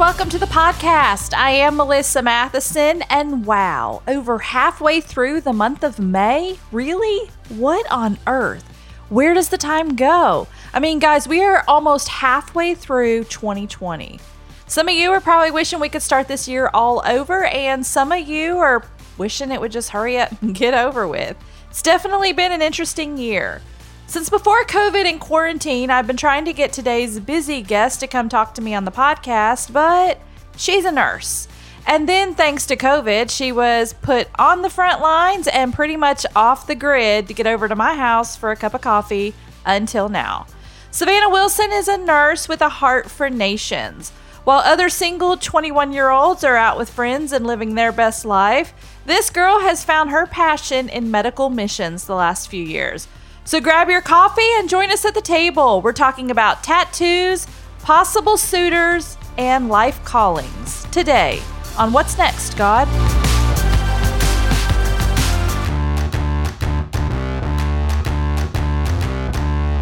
welcome to the podcast. I am Melissa Matheson, and wow, over halfway through the month of May? Really? What on earth? Where does the time go? I mean, guys, we are almost halfway through 2020. Some of you are probably wishing we could start this year all over, and some of you are wishing it would just hurry up and get over with. It's definitely been an interesting year. Since before COVID and quarantine, I've been trying to get today's busy guest to come talk to me on the podcast, but she's a nurse. And then, thanks to COVID, she was put on the front lines and pretty much off the grid to get over to my house for a cup of coffee until now. Savannah Wilson is a nurse with a heart for nations. While other single 21 year olds are out with friends and living their best life, this girl has found her passion in medical missions the last few years. So grab your coffee and join us at the table. We're talking about tattoos, possible suitors, and life callings today on What's Next, God?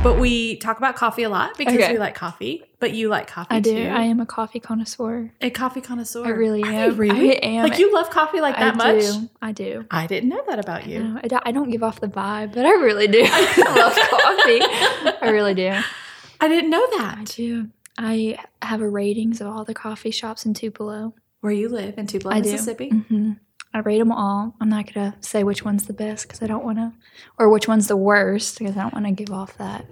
But we talk about coffee a lot because Okay. we like coffee. But you like coffee I do. too. I am a coffee connoisseur. a coffee connoisseur. I really am. you really? I am. Like you love coffee like that I much? do. I do. I didn't know that about you. I, don't, I don't give off the vibe, but I really do. I love coffee. I really do. I didn't know that. I do. I have a ratings of all the coffee shops in Tupelo. Where you live in Tupelo, I do. Mississippi? hmm I rate them all. I'm not gonna say which one's the best because I don't want to, or which one's the worst because I don't want to give off that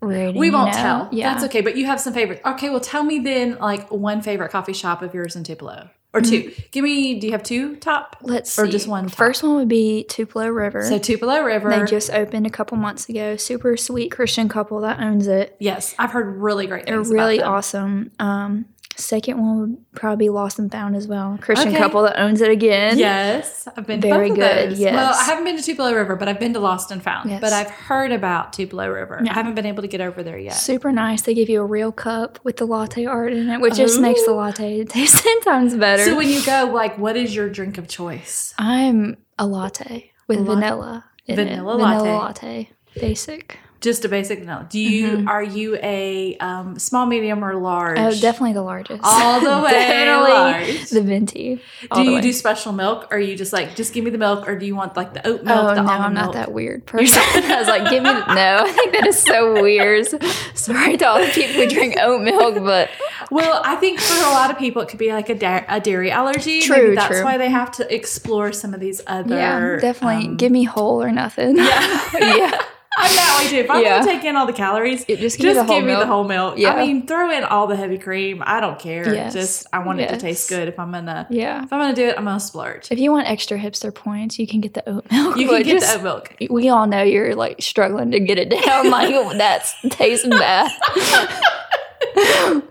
rating. We won't know? tell. Yeah, That's okay. But you have some favorites. Okay, well, tell me then, like one favorite coffee shop of yours in Tupelo, or 2 Give me. Do you have two top? Let's or see. just one top? First one would be Tupelo River. So Tupelo River. They just opened a couple months ago. Super sweet Christian couple that owns it. yes, I've heard really great They're really awesome. Um, second one would probably be Lost and Found as well. Christian Okay. couple that owns it again. Yes, I've been to Very good, yes. Well, I haven't been to Tupelo River, but I've been to Lost and Found. Yes. But I've heard about Tupelo River. Yeah. I haven't been able to get over there yet. Super nice. They give you a real cup with the latte art in it, which just makes the latte taste ten times better. So when you go, like, what is your drink of choice? I'm a latte with Latte. vanilla. in it. Vanilla vanilla latte. latte. Basic. Just a basic vanilla. Do you are you a um, small, medium, or large? Mm-hmm. Oh, definitely the largest. All the way definitely large. the venti. Do you way. do special milk, or are you just like just give me the milk, or do you want like the oat milk? Oh the no, I'm not milk? that weird person. I was like, give me the, no. I think that is so weird. Sorry to all the people who drink oat milk, but Well, I think for a lot of people, it could be like a, da- a dairy allergy. True, Maybe that's true. why they have to explore some of these other. yeah, definitely um, give me whole or nothing. Yeah. yeah. I'm that way too. If I'm Yeah. gonna take in all the calories, It- just give me the whole give me the milk. whole milk. Yeah. I mean, throw in all the heavy cream. I don't care. Yes. Just I want it to Yes. taste good. If I'm gonna, Yeah. if I'm gonna do it, I'm gonna splurge. If you want extra hipster points, you can get the oat milk. You can but get just- the oat milk. We all know you're like struggling to get it down. Like that's tasting bad.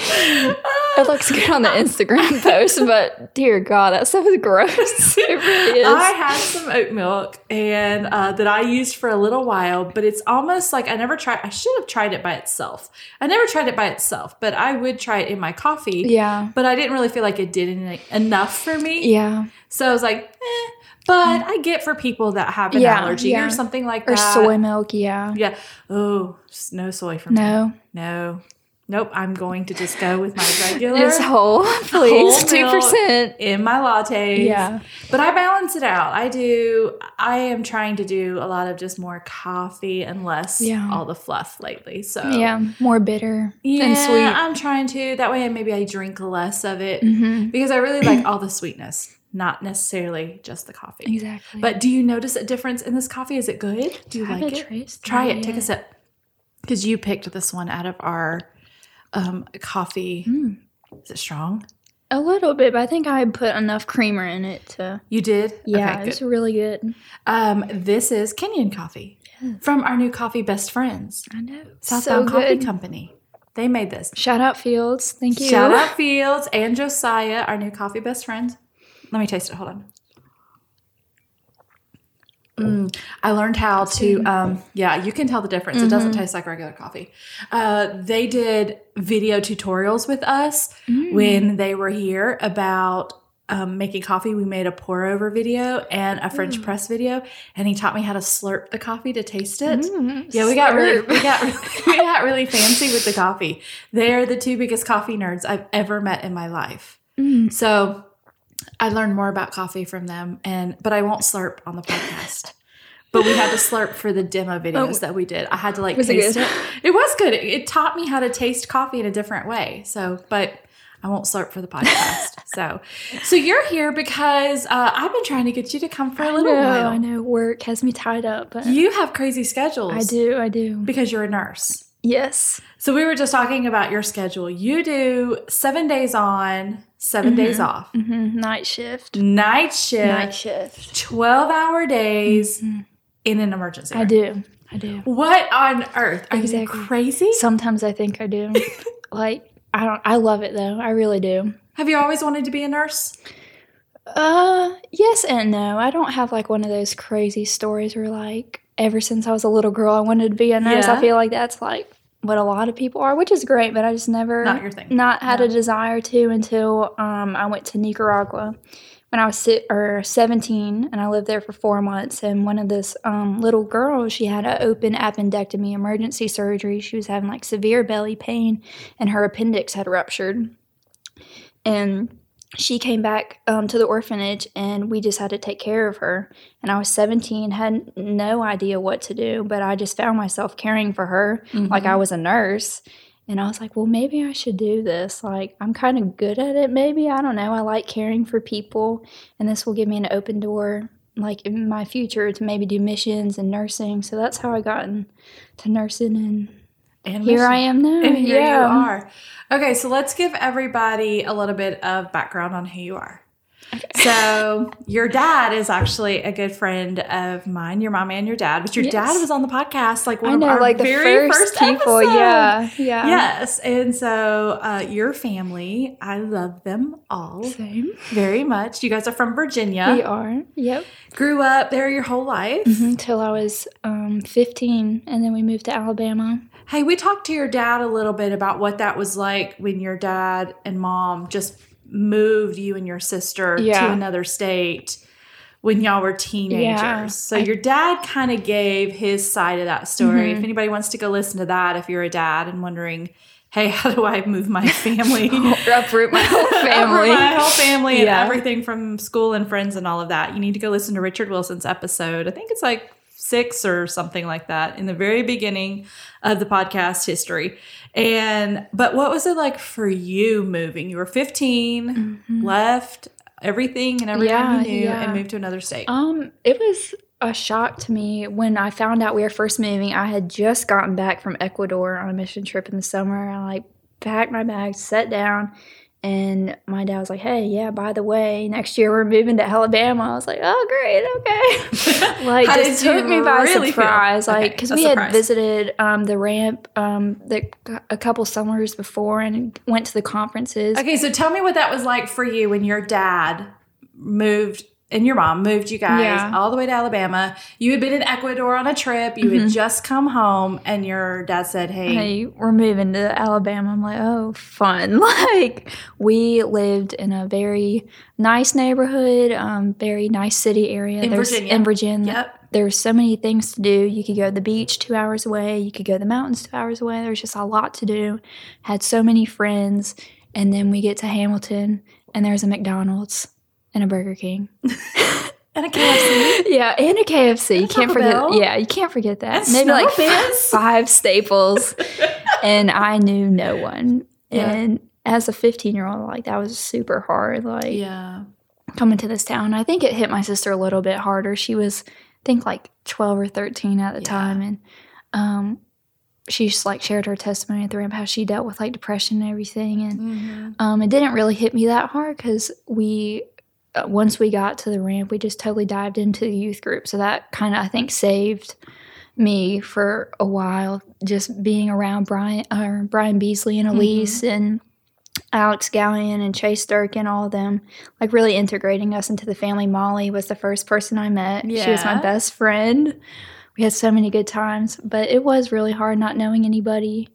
it looks good on the Instagram post, but dear God, that stuff is gross. It really is. I had some oat milk and uh, that I used for a little while, but it's almost like I never tried. I should have tried it by itself. I never tried it by itself, but I would try it in my coffee. yeah. But I didn't really feel like it did any, enough for me. Yeah. So I was like, eh. But I get for people that have an Yeah, allergy yeah. or something like Or that. Or soy milk. Yeah. Yeah. Oh, no soy for me. No. No. Nope. I'm going to just go with my regular It's whole, please. two percent in my lattes. Yeah. But I balance it out. I do. I am trying to do a lot of just more coffee and less Yeah. all the fluff lately. So Yeah. More bitter yeah, and sweet. I'm trying to. That way, maybe I drink less of it Mhm. because I really like all the sweetness, not necessarily just the coffee. Exactly. But do you notice a difference in this coffee? Is it good? Do you I like it? Try it. Take a sip. Because you picked this one out of our um, coffee. Mm. Is it strong? a little bit, but I think I put enough creamer in it to. You did? Yeah, Okay, it's really good. Um, this is Kenyan coffee from our new coffee best friends, I know. Southbound so Coffee. Company. They made this. Shout out Fields. Thank you. Shout out Fields and Josiah, our new coffee best friends. Let me taste it. Hold on. Mm, I learned how to, um, yeah, you can tell the difference. It doesn't taste like regular coffee. Uh, they did video tutorials with us when they were here about um, making coffee, we made a pour over video and a French press video, and he taught me how to slurp the coffee to taste it. Mm, Yeah, we got really we got we got really fancy with the coffee. They're the two biggest coffee nerds I've ever met in my life. Mm. So I learned more about coffee from them, and but I won't slurp on the podcast. But we had to slurp for the demo videos that we did. I had to like Oh. Was it taste it. It was good. It, it taught me how to taste coffee in a different way. So, but I won't slurp for the podcast. so, so you're here because uh, I've been trying to get you to come for a little know, while. I know. Work has me tied up, but You have crazy schedules. I do. I do. because you're a nurse. Yes. So we were just talking about your schedule. You do seven days on, 7 days off, hmm Night shift. night shift, Night shift. 12 hour days in an emergency. I room. do. I do. What on earth? Are Exactly. you crazy? Sometimes I think I do. like I don't. I love it though. I really do. Have you always wanted to be a nurse? Uh, yes and no. I don't have like one of those crazy stories where like ever since I was a little girl I wanted to be a nurse. Yeah. I feel like that's like what a lot of people are, which is great, but I just never Not your thing. not had No. a desire to until um I went to Nicaragua when I was si- or 17 and I lived there for 4 months and one of this um little girls she had an open appendectomy emergency surgery. She was having like severe belly pain and her appendix had ruptured. And she came back um, to the orphanage and we just had to take care of her. And i was 17 had no idea what to do but i just found myself caring for her like i was a nurse. And i was like well maybe i should do this. Like i'm kind of good at it maybe i don't know. I like caring for people and this will give me an open door like in my future to maybe do missions and nursing. So that's how i got into nursing and And here i am now And here yeah you are. Okay, so let's give everybody a little bit of background on who you are. So, your dad is actually a good friend of mine, your mom and your dad, but your Yes. dad was on the podcast like one i of our like the very first, first, people episode. yeah yeah Yes. And so, uh, your family, I love them all same very much. You guys are from Virginia, We are. Yep. grew up there your whole life. Until I was um, 15, and then we moved to Alabama. Hey, we talked to your dad a little bit about what that was like when your dad and mom just moved you and your sister to another state when y'all were teenagers. Yeah. So your dad kind of gave his side of that story. Mm-hmm. If anybody wants to go listen to that, if you're a dad and wondering, hey, how do I move my family? Uproot my whole family. my whole family and everything from school and friends and all of that. You need to go listen to Richard Wilson's episode. I think it's like six or something like that in the very beginning of the podcast history. And but what was it like for you moving? You were 15, left everything and everyone Mm-hmm. Yeah, you knew yeah. and moved to another state. Um, it was a shock to me when I found out we were first moving. I had just gotten back from Ecuador on a mission trip in the summer. I like packed my bags, sat down, and my dad was like, "Hey, yeah, by the way, next year we're moving to Alabama." I was like, "Oh, great, okay." like just took me by really surprise, like because we surprise. had visited um, the ramp um, the, a couple summers before and went to the conferences. Okay, so tell me what that was like for you when your dad moved and your mom moved you guys Yeah. all the way to Alabama. You had been in Ecuador on a trip. You had just come home, and your dad said, "Hey, Mm-hmm. hey, we're moving to Alabama. I'm like, oh, fun. like, we lived in a very nice neighborhood, um, very nice city area. In There's- Virginia. In Virginia. Yep. There's so many things to do. You could go to the beach two hours away. You could go to the mountains two hours away. There's just a lot to do. Had so many friends. And then we get to Hamilton, and there's a McDonald's and a Burger King. and a KFC." Yeah, and a KFC. You can't forget. Bell. Yeah, you can't forget that. And Maybe like five staples, and I knew no one. Yeah. And as a 15 year old, like that was super hard. Like yeah, coming to this town, I think it hit my sister a little bit harder. She was, I think, like 12 or 13 at the Yeah. time, and um, she just like shared her testimony at the ramp how she dealt with like depression and everything, and Mm-hmm. um, it didn't really hit me that hard because we, Uh, once we got to the ramp, we just totally dived into the youth group. So that kind of, I think, saved me for a while. Just being around Brian, or Brian Beasley and mm-hmm. Elise and Alex Gallion and Chase Durkin, all of them, like really integrating us into the family. Molly was the first person I met. She was my best friend. We had so many good times, but it was really hard not knowing anybody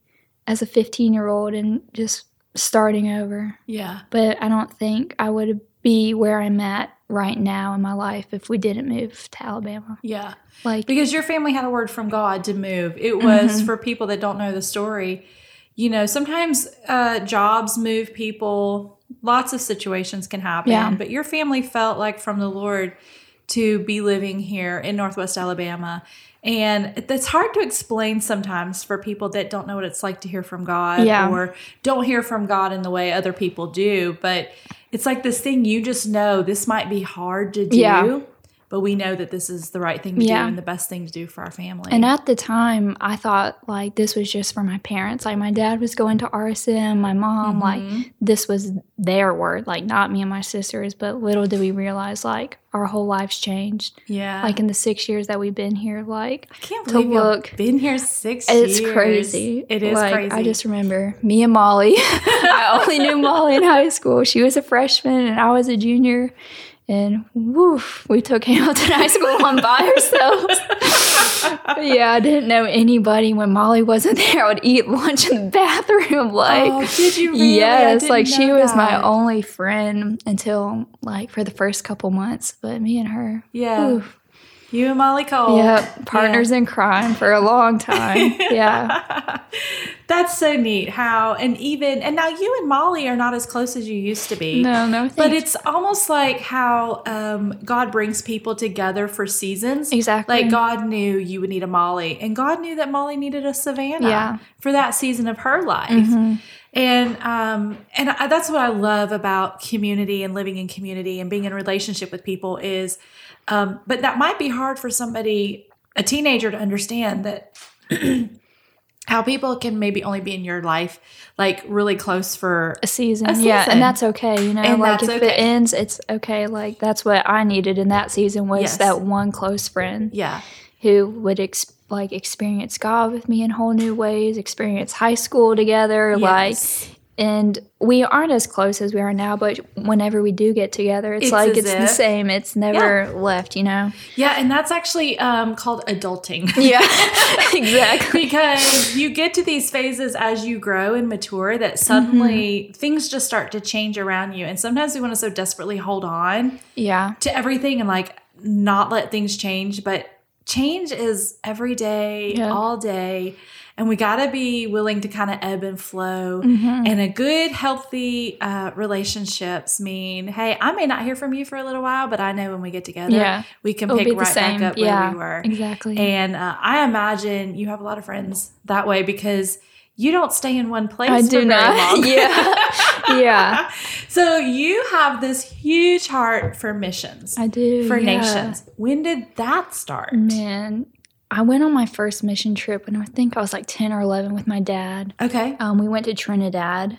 as a 15 year old and just starting over. yeah. But I don't think I would have be where I'm at right now in my life if we didn't move to Alabama. Yeah. Like Because your family had a word from God to move. It was Mm-hmm. for people that don't know the story. You know, sometimes uh, jobs move people, lots of situations can happen. Yeah. But your family felt like from the Lord to be living here in Northwest Alabama. And it's hard to explain sometimes for people that don't know what it's like to hear from God Yeah. or don't hear from God in the way other people do. But it's like this thing you just know this might be hard to do, Yeah. But we know that this is the right thing to Yeah. do and the best thing to do for our family. And at the time, I thought like this was just for my parents. Like my dad was going to RSM, my mom, Mm-hmm. like this was their word, like not me and my sisters. But little did we realize, like our whole lives changed. yeah, Like in the six years that we've been here, like I can't to believe you've look- been here six it's years. crazy. It is like, crazy. I just remember me and Molly. I only knew Molly in high school. She was a freshman and I was a junior. And woof, we took Hamilton High School on by ourselves. yeah, I didn't know anybody when Molly wasn't there. I would eat lunch in the bathroom. Oh, like, oh, did you really? Yes, like she know was my only friend until like for the first couple months. But me and her, Yeah, oof, you and Molly Cole. yeah, partners in crime for a long time. Yeah. That's so neat. How and even and now you and Molly are not as close as you used to be. No, no, But it's almost like how um, God brings people together for seasons. Exactly. Like God knew you would need a Molly, and God knew that Molly needed a Savannah Yeah. for that season of her life. Mhm. And um, and I, that's what I love about community and living in community and being in relationship with people is, um, but that might be hard for somebody, a teenager, to understand that. How people can maybe only be in your life like really close for a season. A Yeah, and that's okay. You know, And like if okay. it ends, it's okay. Like that's what I needed in that season was Yes. that one close friend yeah who would ex- like experience God with me in whole new ways, experience high school together, Yes. like and we aren't as close as we are now, but whenever we do get together, it's, It's like it's the same. It's never left, you know. yeah and that's actually um, called adulting Yeah. exactly. because you get to these phases as you grow and mature that suddenly Mm-hmm. things just start to change around you and sometimes we want to so desperately hold on Yeah. to everything and like not let things change but change is every day Yeah. all day and we got to be willing to kind of ebb and flow Mhm. and a good healthy uh, relationships mean hey i may not hear from you for a little while but i know when we get together Yeah. we can It'll pick right back up yeah. where we were Exactly. and uh, I imagine you have a lot of friends that way because you don't stay in one place. I for do very not. long. yeah. Yeah. So you have this huge heart for missions, I do. for yeah. nations. When did that start? Man, I went on my first mission trip when I think I was like 10 or 11 with my dad. Okay. Um, we went to Trinidad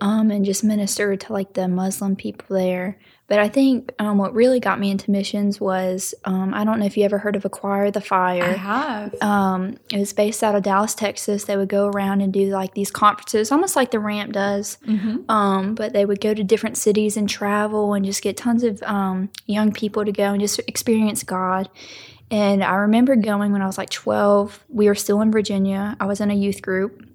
um, and just ministered to like the Muslim people there. But I think um, what really got me into missions was um, I don't know if you ever heard of Acquire the Fire. I have. Um, it was based out of Dallas, Texas. They would go around and do like these conferences, almost like the Ramp does. Mhm. Um, but they would go to different cities and travel and just get tons of um, young people to go and just experience God. And I remember going when I was like 12. We were still in Virginia. I was in a youth group.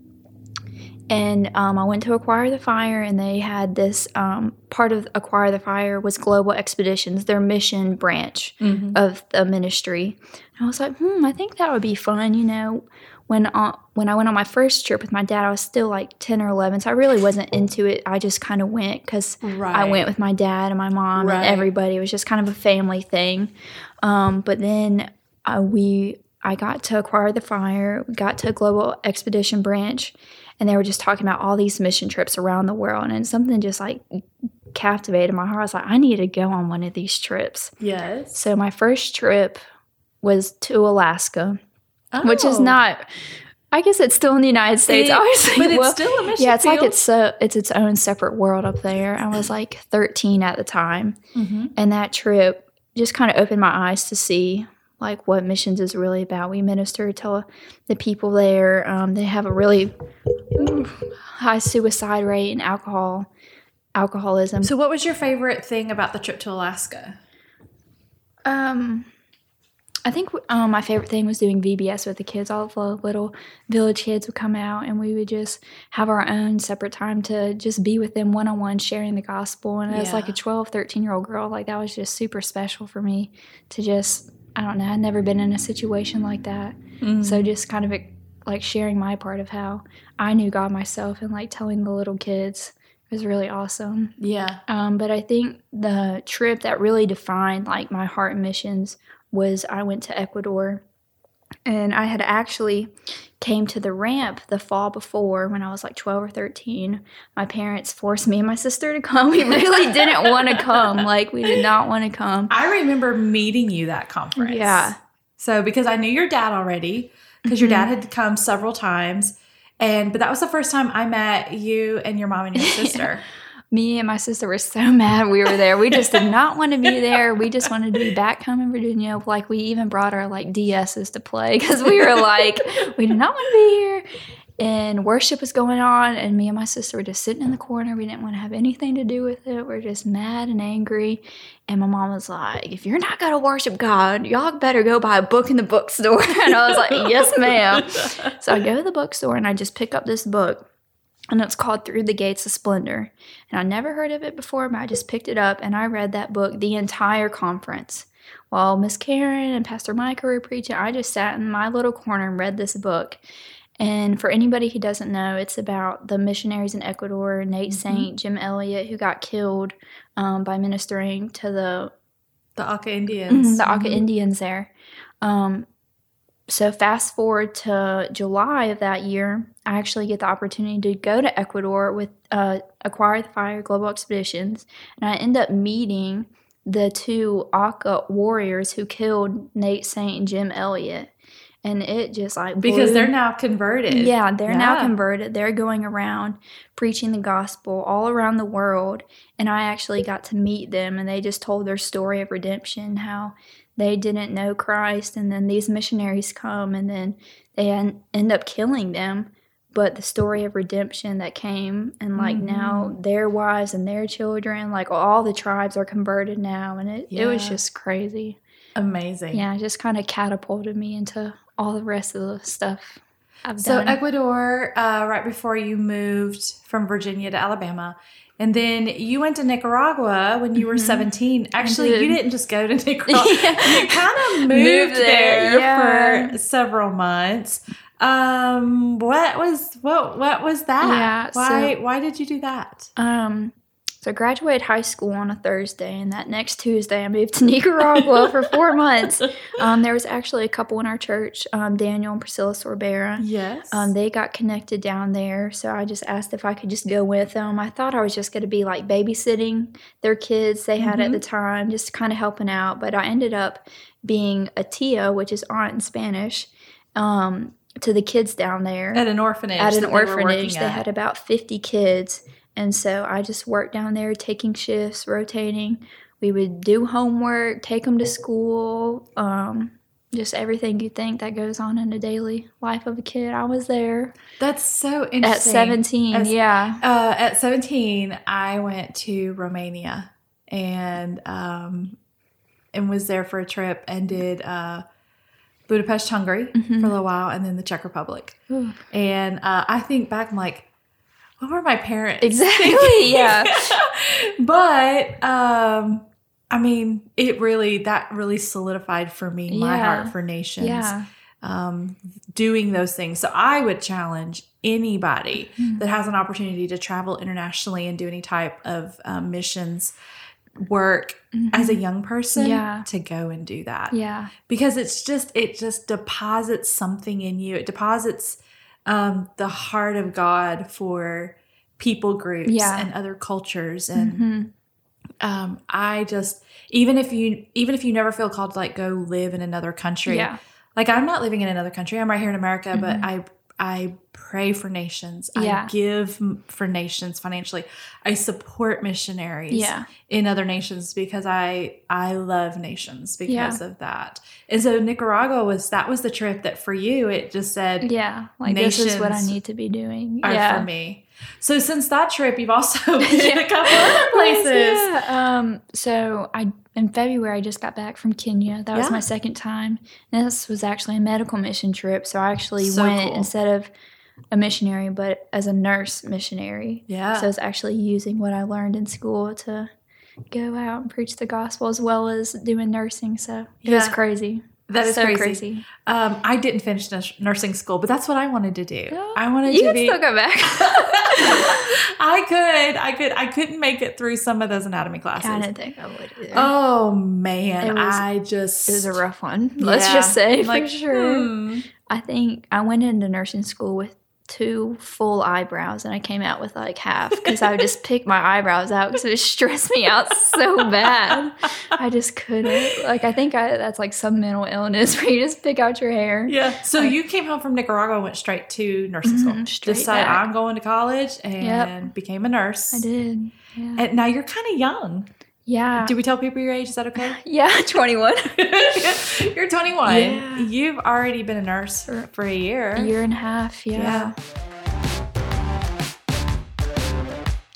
And um, I went to Acquire the Fire, and they had this um, part of Acquire the Fire was Global Expeditions, their mission branch Mhm. of the ministry. And I was like, hmm, I think that would be fun. You know, when uh, when I went on my first trip with my dad, I was still like ten or eleven, so I really wasn't into it. I just kind of went because Right. I went with my dad and my mom Right. and everybody. It was just kind of a family thing. Um, but then uh, we, I got to acquire the fire, we got to a Global Expedition Branch, and they were just talking about all these mission trips around the world, and something just like captivated my heart. I was like, I need to go on one of these trips. Yes. So my first trip was to Alaska, which is Oh. not. I guess it's still in the United States, It- obviously. but it's Well, still a mission yeah, it's like it's so it's its own separate world up there. I was like 13 at the time, Mhm. and that trip just kind of opened my eyes to see like what missions is really about. We minister to the people there. Um, they have a really high suicide rate and alcohol alcoholism. So, what was your favorite thing about the trip to Alaska? Um, I think um, my favorite thing was doing VBS with the kids. All the little village kids would come out, and we would just have our own separate time to just be with them one on one, sharing the gospel. And as like a 12, 13 year old girl, like that was just super special for me to just, I don't know, I'd never been in a situation like that. Mm-hmm. So just kind of like sharing my part of how I knew God myself and like telling the little kids was really awesome. Yeah. Um, but I think the trip that really defined like my heart and missions was I went to Ecuador, and I had actually came to the ramp the fall before when I was like twelve or thirteen. My parents forced me and my sister to come. We really didn't want to come. Like we did not want to come. I remember meeting you that conference. Yeah. So because I knew your dad already, because your dad mm-hmm. had come several times. And but that was the first time I met you and your mom and your sister. Me and my sister were so mad we were there. We just did not want to be there. We just wanted to be back home in Virginia. Like we even brought our like DSs to play because we were like, we did not want to be here. And worship was going on, and me and my sister were just sitting in the corner. We didn't want to have anything to do with it. We're just mad and angry. And my mom was like, "If you're not gonna worship God, y'all better go buy a book in the bookstore." And I was like, "Yes, ma'am." So I go to the bookstore and I just pick up this book and it's called Through the Gates of Splendor. And I never heard of it before, but I just picked it up and I read that book the entire conference. While Miss Karen and Pastor Micah were preaching, I just sat in my little corner and read this book. And for anybody who doesn't know, it's about the missionaries in Ecuador, Nate Saint, Jim Elliot, who got killed um, by ministering to the The Auca Indians. the Auca Indians there. Um, so fast forward to July of that year, I actually get the opportunity to go to Ecuador with uh, Acquire the Fire Global Expeditions, and I end up meeting the two Auca warriors who killed Nate Saint and Jim Elliot, and it just like Because they're now converted. yeah, they're now converted. They're going around preaching the gospel all around the world. And I actually got to meet them, and they just told their story of redemption how they didn't know Christ. And then these missionaries come, and then they end up killing them. But the story of redemption that came, and like now Mm-hmm. their wives and their children, like all the tribes are converted now. And it, it was just crazy. Amazing. Yeah, it just kind of catapulted me into all the rest of the stuff I've So done. Ecuador, uh, right before you moved from Virginia to Alabama, and then you went to Nicaragua when you were Mhm. seventeen. Actually, did. you didn't just go to Nicaragua; Yeah. you kind of moved, Moved there, there, yeah. for several months. Um, what was what what was that? Yeah, why so- why did you do that? Um, so I graduated high school on a Thursday, and that next Tuesday I moved to Nicaragua for four months. Um, there was actually a couple in our church, um, Daniel and Priscilla Sorbera. Yes. Um, they got connected down there, so I just asked if I could just go with them. I thought I was just going to be like babysitting their kids they had at Mhm. the time, just kind of helping out. But I ended up being a tia, which is aunt in Spanish, um, to the kids down there at an orphanage. at an they orphanage. They had about 50 kids. And so I just worked down there taking shifts, rotating. We would do homework, take them to school, um, just everything you think that goes on in the daily life of a kid. I was there That's so interesting. at 17. As- yeah. Uh, at 17, I went to Romania and um, and was there for a trip and did uh, Budapest, Hungary Mhm. for a little while, and then the Czech Republic. Ooh. And uh, I think back, I'm like, what were my parents? Exactly, thinking? yeah. but um, I mean, it really that really solidified for me my Yeah. heart for nations. Yeah. Um, doing those things. So I would challenge anybody Mhm. that has an opportunity to travel internationally and do any type of um, missions work as a young person Mm-hmm. Yeah. to go and do that Yeah. because it's just it just deposits something in you it deposits um, the heart of god for people groups Yeah. and other cultures and Mhm. um, i just even if you even if you never feel called to like go live in another country Yeah. like i'm not living in another country i'm right here in america but Mhm. i i pray for nations. Yeah. I give for nations financially. I support missionaries Yeah. in other nations because I I love nations because of that. And so Nicaragua was that was the trip that for you it just said Yeah. Like this is what I need to be doing. yeah. for me. So since that trip, you've also been Yeah. a couple other places. Yeah. Um, so I in February I just got back from Kenya. That was my second time. And this was actually a medical mission trip. So I actually So went cool. instead of a missionary, but as a nurse missionary. Yeah. So I was actually using what I learned in school to go out and preach the gospel as well as doing nursing. So it was crazy. That is so crazy. Um, I didn't finish nursing school, but that's what I wanted to do. I wanted You to can be. still go back. I could, I could, I couldn't make it through some of those anatomy classes. I didn't think I would either. Oh man, was- I just it was a rough one. Let's Yeah. just say Like, for sure. hmm. I think I went into nursing school with two full eyebrows and I came out with like half because I would just pick my eyebrows out because it would stress me out so bad. I just couldn't. Like, I think I, that's like some mental illness where you just pick out your hair. Yeah. So you came home from Nicaragua and went straight to nursing school. Mhm, straight Decided back. I'm going to college and became a nurse. I did. Yeah. And now you're kind of young. Yeah. Do we tell people your age? Is that okay? yeah, 21. you're 21. Yeah. You've already been a nurse for, for a year. A year and a half. Yeah.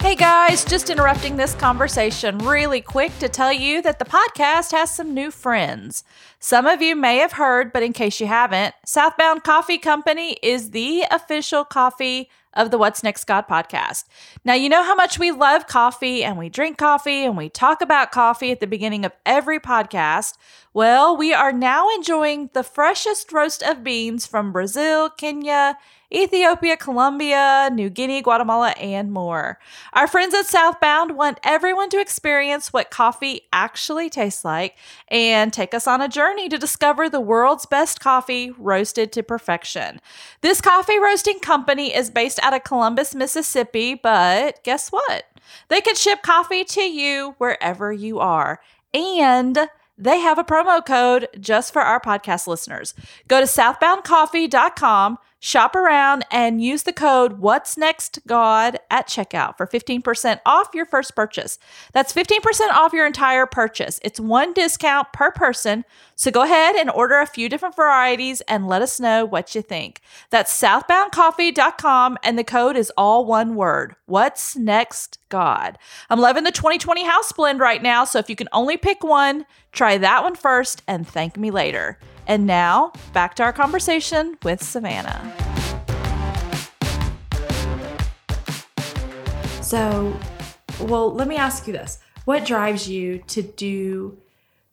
Hey guys, just interrupting this conversation really quick to tell you that the podcast has some new friends. Some of you may have heard, but in case you haven't, Southbound Coffee Company is the official coffee of the What's Next God podcast. Now, you know how much we love coffee and we drink coffee and we talk about coffee at the beginning of every podcast. Well, we are now enjoying the freshest roast of beans from Brazil, Kenya, Ethiopia, Colombia, New Guinea, Guatemala, and more. Our friends at Southbound want everyone to experience what coffee actually tastes like and take us on a journey to discover the world's best coffee roasted to perfection. This coffee roasting company is based out of Columbus, Mississippi, but guess what? They can ship coffee to you wherever you are. And they have a promo code just for our podcast listeners. Go to southboundcoffee.com, shop around, and use the code What's Next God at checkout for 15% off your first purchase. That's 15% off your entire purchase. It's one discount per person. So go ahead and order a few different varieties and let us know what you think. That's southboundcoffee.com, and the code is all one word What's Next God. I'm loving the 2020 house blend right now, so if you can only pick one, try that one first and thank me later. And now, back to our conversation with Savannah. So, well, let me ask you this. What drives you to do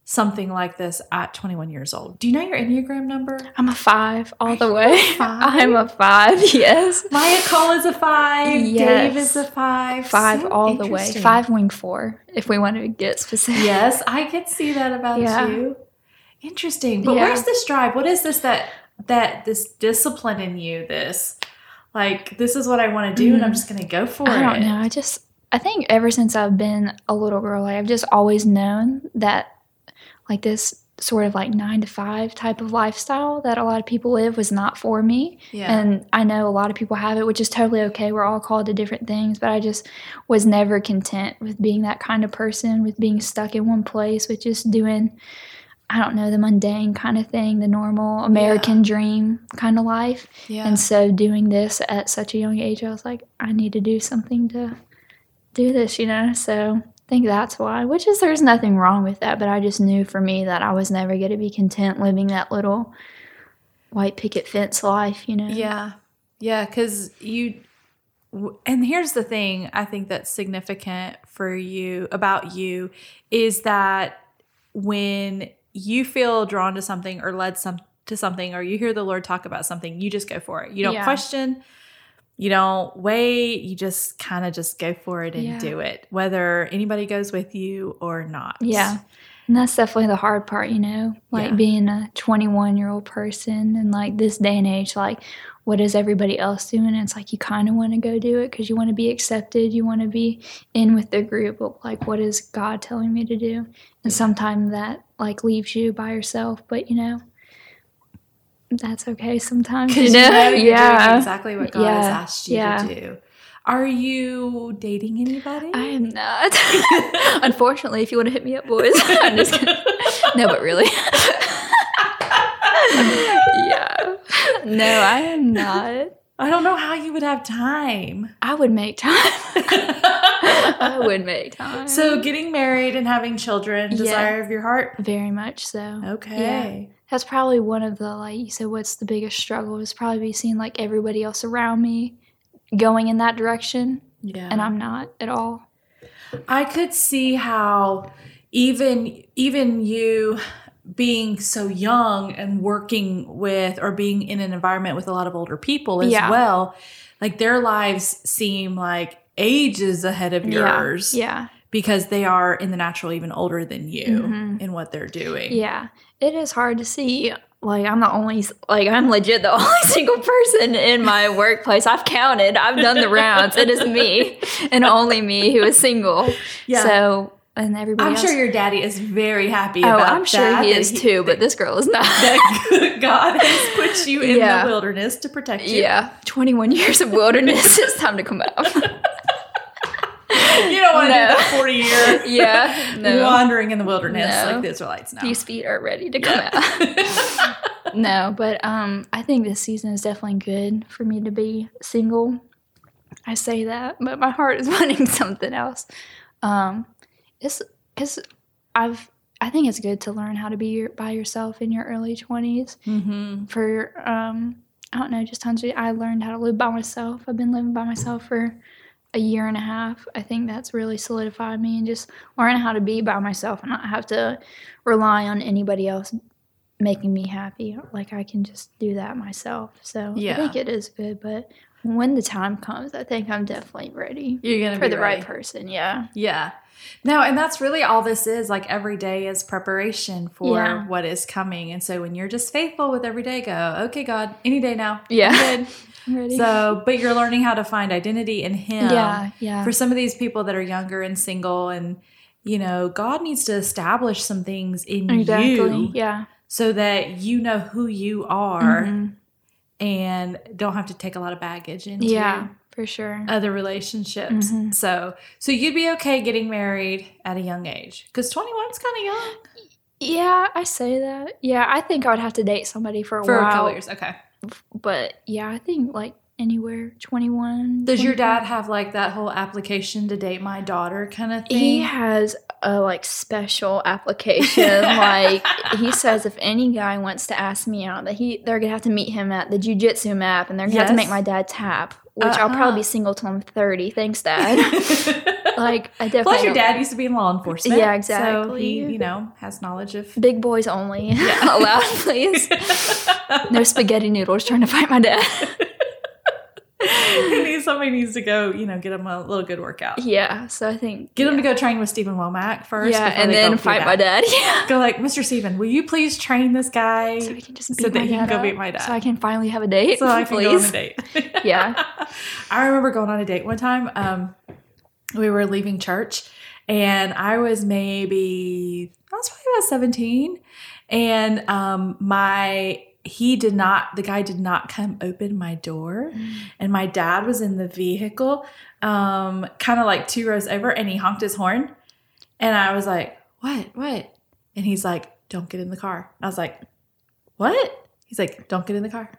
something like this at 21 years old? Do you know your Enneagram number? I'm a five all the way. five? I'm a five, yes. Maya Cole is a five. Yes. Dave is a five. Five So all the way. Five wing four, if we want to get specific. Yes, I could see that about Yeah. you. Interesting. But Yeah. where's this drive? What is this that that this discipline in you? This like this is what I want to do, and I'm just going to go for Mm. I it. don't know. I just I think ever since I've been a little girl, like I've just always known that like this sort of like nine to five type of lifestyle that a lot of people live was not for me. Yeah. And I know a lot of people have it, which is totally okay. We're all called to different things, but I just was never content with being that kind of person, with being stuck in one place, with just doing, I don't know, the mundane kind of thing, the normal American dream kind of life. yeah. And so doing this at such a young age, I was like, I need to do something to do this, you know? So I think that's why, which is there's nothing wrong with that, but I just knew for me that I was never going to be content living that little white picket fence life, you know? Yeah. Yeah, cuz you and here's the thing I think that's significant for you about you is that when you feel drawn to something or led some to something or you hear the Lord talk about something, you just go for it. You don't Yeah. question, you don't wait, you just kind of just go for it and Yeah. do it, whether anybody goes with you or not. Yeah. And that's definitely the hard part, you know, like Yeah. being a 21 year old person and like this day and age, like what is everybody else doing? And it's like you kind of want to go do it because you want to be accepted, you want to be in with the group, but like what is God telling me to do? And sometimes that like leaves you by yourself, but you know, that's okay sometimes. Because you know you're yeah. doing exactly what God has asked you Yeah. to do. Are you dating anybody? I am not. Unfortunately, if you want to hit me up, boys. I'm just kidding. No, but really. yeah. No, I am not. I don't know how you would have time. I would make time. I would make time. so, getting married and having children, Yeah. desire of your heart. very much so. Okay. That's probably one of the like you said. What's the biggest struggle is probably be seeing like everybody else around me going in that direction, Yeah. and I'm not at all. I could see how even even you being so young and working with or being in an environment with a lot of older people as Yeah. well, like their lives seem like ages ahead of yours Yeah. because they are in the natural even older than you Mhm. in what they're doing. Yeah, it is hard to see. Like I'm the only, like I'm legit the only single person in my workplace. I've counted. I've done the rounds. It is me and only me who is single. Yeah. So and everybody. I'm else, sure your daddy is very happy Oh, I'm sure he is too. But this girl is not. that God has put you in Yeah. the wilderness to protect you. yeah, 21 years of wilderness. it's time to come out. You don't want to No. do that 40 year yeah, no. wandering in the wilderness No. like the Israelites now. These feet are ready to come out. no, but um, I think this season is definitely good for me to be single. I say that, but my heart is wanting something else. Um, it's because I've I think it's good to learn how to be your, by yourself in your early twenties. mm-hmm. For um, I don't know, just tons of I learned how to live by myself. I've been living by myself for a year and a half. I think that's really solidified me and just learning how to be by myself and not have to rely on anybody else making me happy. Like I can just do that myself. So Yeah. I think it is good, but when the time comes, I think I'm definitely ready You're to for be the ready. right person. Yeah. Yeah. No, and that's really all this is. Like every day is preparation for Yeah. what is coming. And so when you're just faithful with every day, go, okay, God, any day now. Yeah. I'm good. Ready. So, but you're learning how to find identity in Him. yeah, yeah. For some of these people that are younger and single, and you know, God needs to establish some things in exactly. you Yeah. so that you know who you are Mhm. And don't have to take a lot of baggage into Yeah, for sure. other relationships. Mhm. So, so you'd be okay getting married at a young age because 21 is kind of young yeah, I say that. Yeah, I think I would have to date somebody for a for while. a couple years. Okay. But yeah, I think like anywhere 21. Does your dad have like that whole application to date my daughter kind of thing? He has a like special application. like he says, if any guy wants to ask me out, that he they're gonna have to meet him at the jujitsu map, and they're gonna have to make my dad tap. Which I'll Uh-huh. probably be single till I'm 30. Thanks, Dad. like I definitely Plus, your dad used to be in law enforcement. Yeah, So exactly. he, you know, has knowledge of. Big boys only. Yeah. Allowed, please. No spaghetti noodles trying to fight my dad. he needs somebody needs to go, you know, get him a little good workout. yeah, so I think Get him yeah. to go train with Stephen Womack first. yeah, and then fight my dad. Yeah. Go like, Mr. Stephen, will you please train this guy So can just beat so that he can go up, beat my dad? So I can finally have a date. so I can please. go on a date. Yeah. I remember going on a date one time. Um, we were leaving church, and I was maybe I was probably about seventeen, and um, my he did not the guy did not come open my door. And my dad was in the vehicle um kind of like two rows over and he honked his horn. And i was like what? What? And he's like don't get in the car. I was like what? He's like don't get in the car.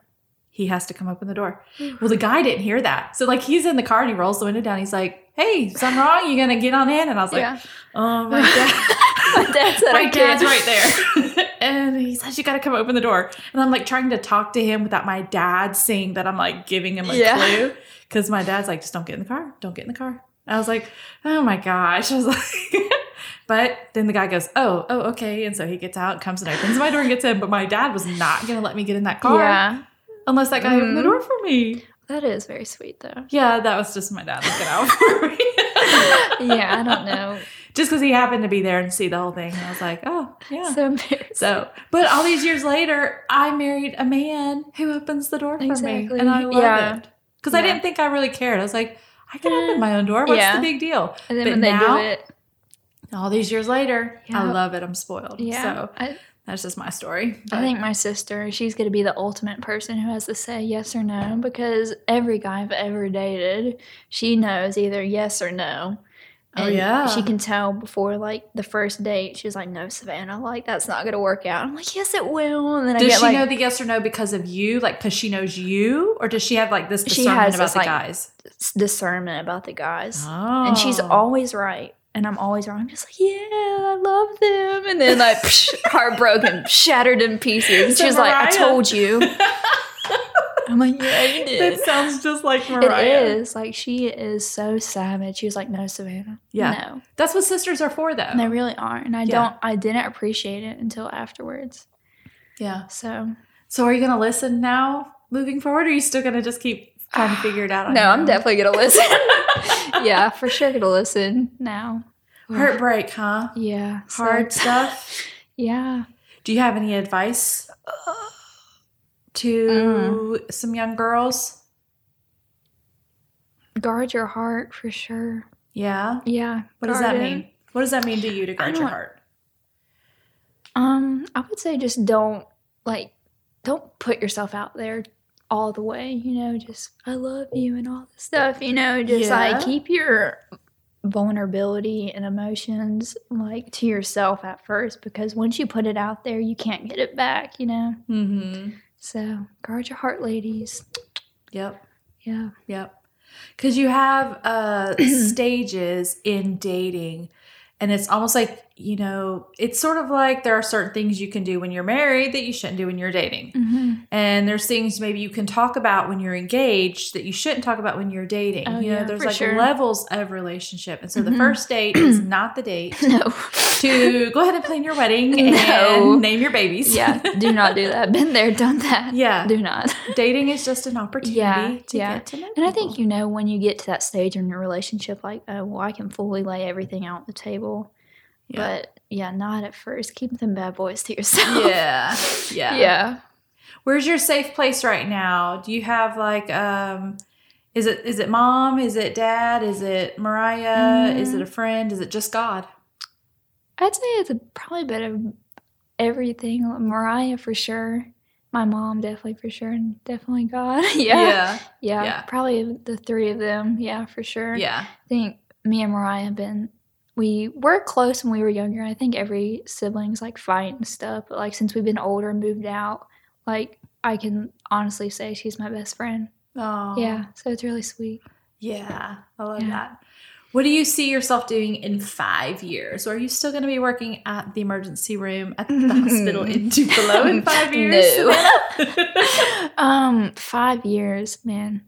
He has to come open the door. Well the guy didn't hear that. So like he's in the car and he rolls the window down. He's like hey something wrong? You gonna get on in? And i was like yeah. oh my god. My dad said my dad's right there. and he says, You got to come open the door. And I'm like trying to talk to him without my dad seeing that I'm like giving him a Yeah. clue. Because my dad's like, Just don't get in the car. Don't get in the car. I was like, Oh my gosh. I was like, But then the guy goes, Oh, oh, okay. And so he gets out, comes and opens my door and gets in. But my dad was not going to let me get in that car Yeah. unless that guy opened the Mhm. door for me. That is very sweet though. Yeah, that was just my dad looking out for me. yeah, I don't know. Just because he happened to be there and see the whole thing. And I was like, Oh, yeah. So. So, but all these years later, I married a man who opens the door for me, and I love Yeah. it because I didn't think I really cared. I was like, I can open my own door. What's Yeah. the big deal? and then but when they now- do it, All these years later, I love it. I'm spoiled. yeah, So I, That's just my story. I think my sister, she's going to be the ultimate person who has to say yes or no because every guy I've ever dated, she knows either yes or no. Oh, yeah. She can tell before like the first date. She's like, no, Savannah, like that's not going to work out. I'm like, yes, it will. And then I Does get she like, know the yes or no because of you, like because she knows you, or does she have like this She discernment about this, the like, guys? discernment about the guys. Oh, And she's oh. always right. And I'm always wrong. I'm just like, yeah, I love them. And then like psh, heartbroken, shattered in pieces. So She's like, I told you. I'm like, yeah, you did. That sounds just like It Mariah. is like she is so savage. She was like, "No, Savannah, Yeah. no." That's what sisters are for, though. And they really aren't, and I Yeah. don't. I didn't appreciate it until afterwards. yeah. So So are you going to listen now, moving forward, or are you still going to just keep trying to figure it out? On no, I'm own? definitely gonna listen. yeah, for sure gonna listen now. heartbreak, huh? Yeah, so- Hard stuff. Yeah. Do you have any advice uh, to some young girls? Guard your heart for sure. Yeah. Yeah. What does that it. mean? What does that mean to you to guard your heart? Um, I would say just don't like don't put yourself out there all the way, you know, just I love you and all this stuff, you know, just Yeah. like keep your vulnerability and emotions like to yourself at first because once you put it out there, you can't get it back, you know. Mm-hmm. So, guard your heart, ladies. Yep. Yeah. Yep. Because you have uh, stages in dating, and it's almost like, you know, it's sort of like there are certain things you can do when you're married that you shouldn't do when you're dating. Mm-hmm. And there's things maybe you can talk about when you're engaged that you shouldn't talk about when you're dating. Oh, you know, yeah, there's like sure. levels of relationship. And so the Mhm. first date is not the date No. to go ahead and plan your wedding No. and name your babies. yeah, do not do that. Been there, done that. Yeah. Do not. Dating is just an opportunity Yeah, to yeah. get to know And I think you know when you get to that stage in your relationship, like, oh, well, I can fully lay everything out on the table. Yeah. But yeah, not at first. Keep them bad boys to yourself. Yeah. Yeah. Yeah. Where's your safe place right now? Do you have like um is it is it mom? Is it dad? Is it Mariah? Is Mm. it a friend? Is it just God? I'd say it's a, probably a bit of everything. Mariah for sure. My mom definitely for sure. And definitely God. yeah. yeah. Yeah. Yeah. Probably the three of them. Yeah, for sure. Yeah. I think me and Mariah have been we were close when we were younger. I think every sibling's like fight and stuff. But like since we've been older and moved out, like I can honestly say she's my best friend. Oh. Yeah. So it's really sweet. Yeah. I love Yeah. that. What do you see yourself doing in five years? Or are you still going to be working at the emergency room at the hospital in Tupelo in five years? No. Um, five years, man.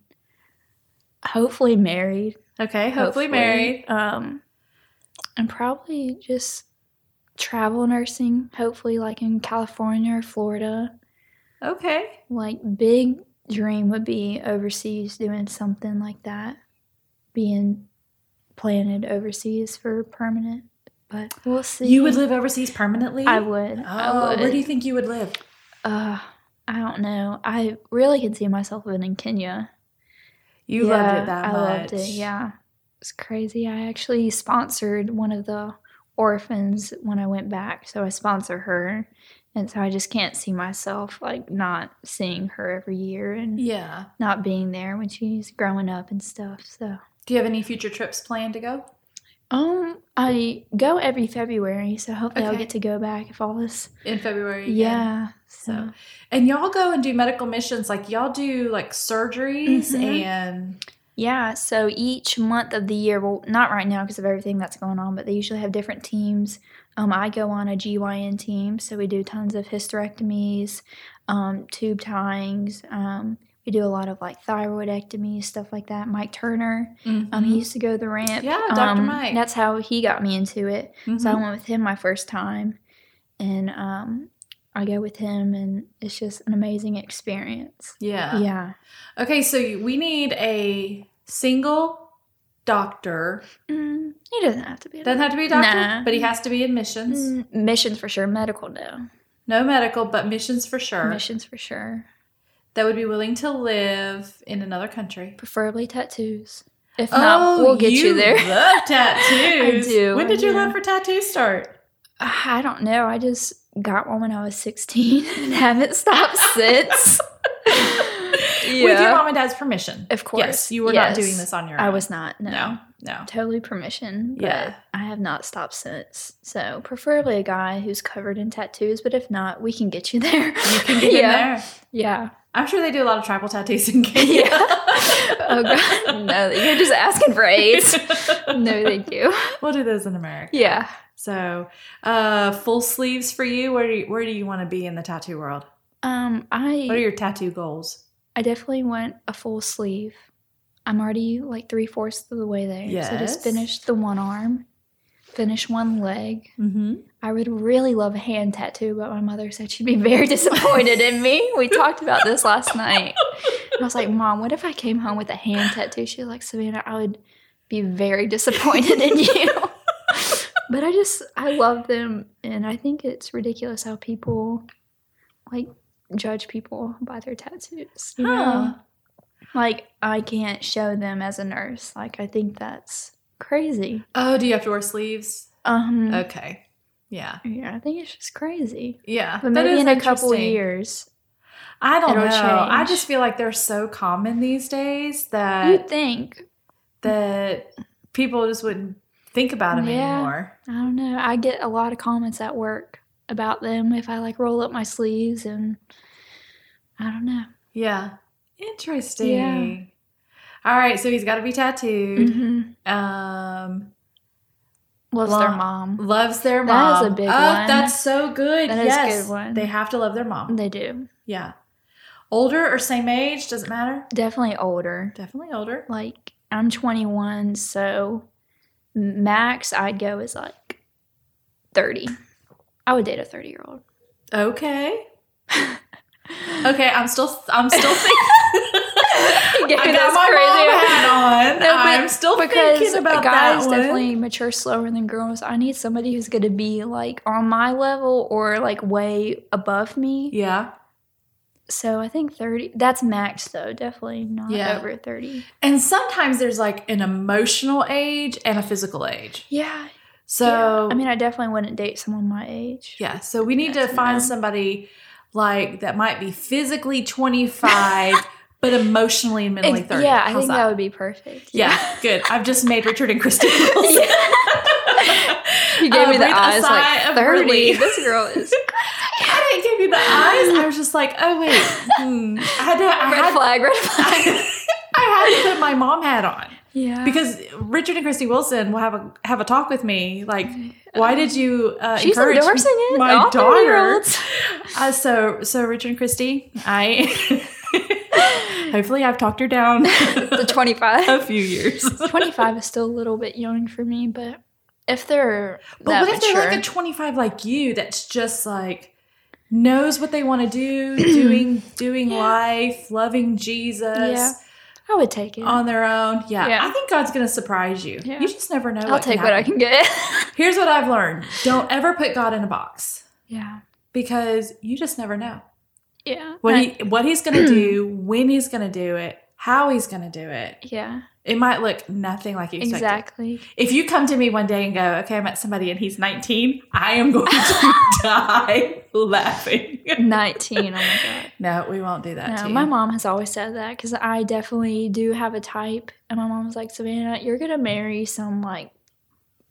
Hopefully married. okay. Hopefully, married. Um, and probably just travel nursing. Hopefully, like in California or Florida. Okay. Like big dream would be overseas doing something like that, being planted overseas for permanent. But we'll see. You would live overseas permanently? I would. Oh, I would. where do you think you would live? Uh, I don't know. I really can see myself living in Kenya. You loved it that I much. loved it. Yeah, it's crazy. I actually sponsored one of the orphans when I went back, so I sponsor her, and so I just can't see myself like not seeing her every year and Yeah. not being there when she's growing up and stuff. So, Do you have any future trips planned to go? um, I go every February, so hopefully I'll get to go back if all this. In February. again? Yeah. So, and y'all go and do medical missions. Like y'all do like surgeries Mhm. and Yeah, so each month of the year, well, not right now because of everything that's going on, but they usually have different teams. Um, I go on a GYN team, so we do tons of hysterectomies, um, tube tyings. Um, we do a lot of like thyroidectomies, stuff like that. Mike Turner, um, he used to go to the ramp. Mm-hmm. Yeah, Dr. Um, Mike. That's how he got me into it. So I Mhm. went with him my first time, and um, I go with him, and it's just an amazing experience. yeah. Yeah. Okay, so we need a single doctor. Mm, he doesn't have to be. a Doesn't have to be a doctor, Nah. but he has to be in missions. Mm, missions for sure. Medical, no. No medical, but missions for sure. Missions for sure. That would be willing to live in another country. Preferably tattoos. If not, we'll get you, there. Love tattoos. I do, When did I your love for tattoos start? I don't know. I just got one when I was 16 and haven't stopped since. With your mom and dad's permission. Of course. Yes, you were not doing this on your own. I was not. No. No, no. Totally permission. Yeah. I have not stopped since. So preferably a guy who's covered in tattoos, but if not, we can get you there. You can get in yeah. there. Yeah. I'm sure they do a lot of tribal tattoos in Kenya. Oh god. No, you're just asking for AIDS. No, thank you. we'll do those in America. Yeah. So, uh, full sleeves for you. Where do you, where do you want to be in the tattoo world? Um, I What are your tattoo goals? I definitely want a full sleeve. I'm already like three fourths of the way there. So Yes. just finish the one arm, finish one leg. Mm-hmm. I would really love a hand tattoo, but my mother said she'd be very disappointed in me. We talked about this last night. I was like, Mom, what if I came home with a hand tattoo? She was like, Savannah, I would be very disappointed in you. But I just, I love them. And I think it's ridiculous how people like judge people by their tattoos. You know? Like, I can't show them as a nurse. Like, I think that's crazy. Oh, do you have to wear sleeves? Um, Okay. Yeah. yeah, I think it's just crazy. Yeah. But maybe is in a couple years, I don't know. it'll I change. just feel like they're so common these days that you'd think. that people just wouldn't think about them Yeah. anymore. I don't know. I get a lot of comments at work about them if I like roll up my sleeves and I don't know. Yeah. Interesting. All right, so he's got to be tattooed. Mhm. Um, Loves their mom. loves their mom. is a big oh, one. That's so good. That yes, good. They have to love their mom. They do. Yeah. Older or same age doesn't matter. Definitely older. Definitely older. Like I'm 21, so max I'd go is like 30. I would date a 30 year old. Okay. Okay, I'm still I'm still thinking. I got my crazy- mom hat on. No, but I'm still because thinking about guys that one. definitely mature slower than girls. I need somebody who's going to be like on my level or like way above me. Yeah. So I think 30. That's max though. Definitely not Yeah. over 30. And sometimes there's like an emotional age and a physical age. Yeah. So yeah. I mean, I definitely wouldn't date someone my age. Yeah, so we need to find somebody like that might be physically 25 but emotionally and mentally 30. Yeah, I How's think that? would be perfect. Yeah, good. I've just made Richard and Christy Wilson. You gave Uh, me the eyes like of 30. relief. This girl is I didn't give you the eyes. I was just like, oh wait, hmm. I had to. I red had, flag, red flag. I had to put my mom hat on yeah. because Richard and Christy Wilson will have a have a talk with me. Like, why did you uh, She's encourage endorsing it. my daughter? Uh, so, so Richard and Christy, I hopefully I've talked her down The 25. a few years. 25 is still a little bit young for me, but if they're But what if they're like a 25 like you that's just like knows what they want to do, doing doing Yeah. life, loving Jesus Yeah. I would take it. on their own? Yeah, Yeah. I think God's going to surprise you. Yeah. You just never know. I'll take what I can get. Here's what I've learned: don't ever put God in a box yeah. because you just never know Yeah. what I- he what he's going to do, when he's going to do it, how he's going to do it. yeah. It might look nothing like you expected. Exactly. If you come to me one day and go, okay, I met somebody and he's 19, I am going to die laughing. 19. Oh my god. No, we won't do that No, to you. my mom has always said that because I definitely do have a type, and my mom was like, "Savannah, you're gonna marry some like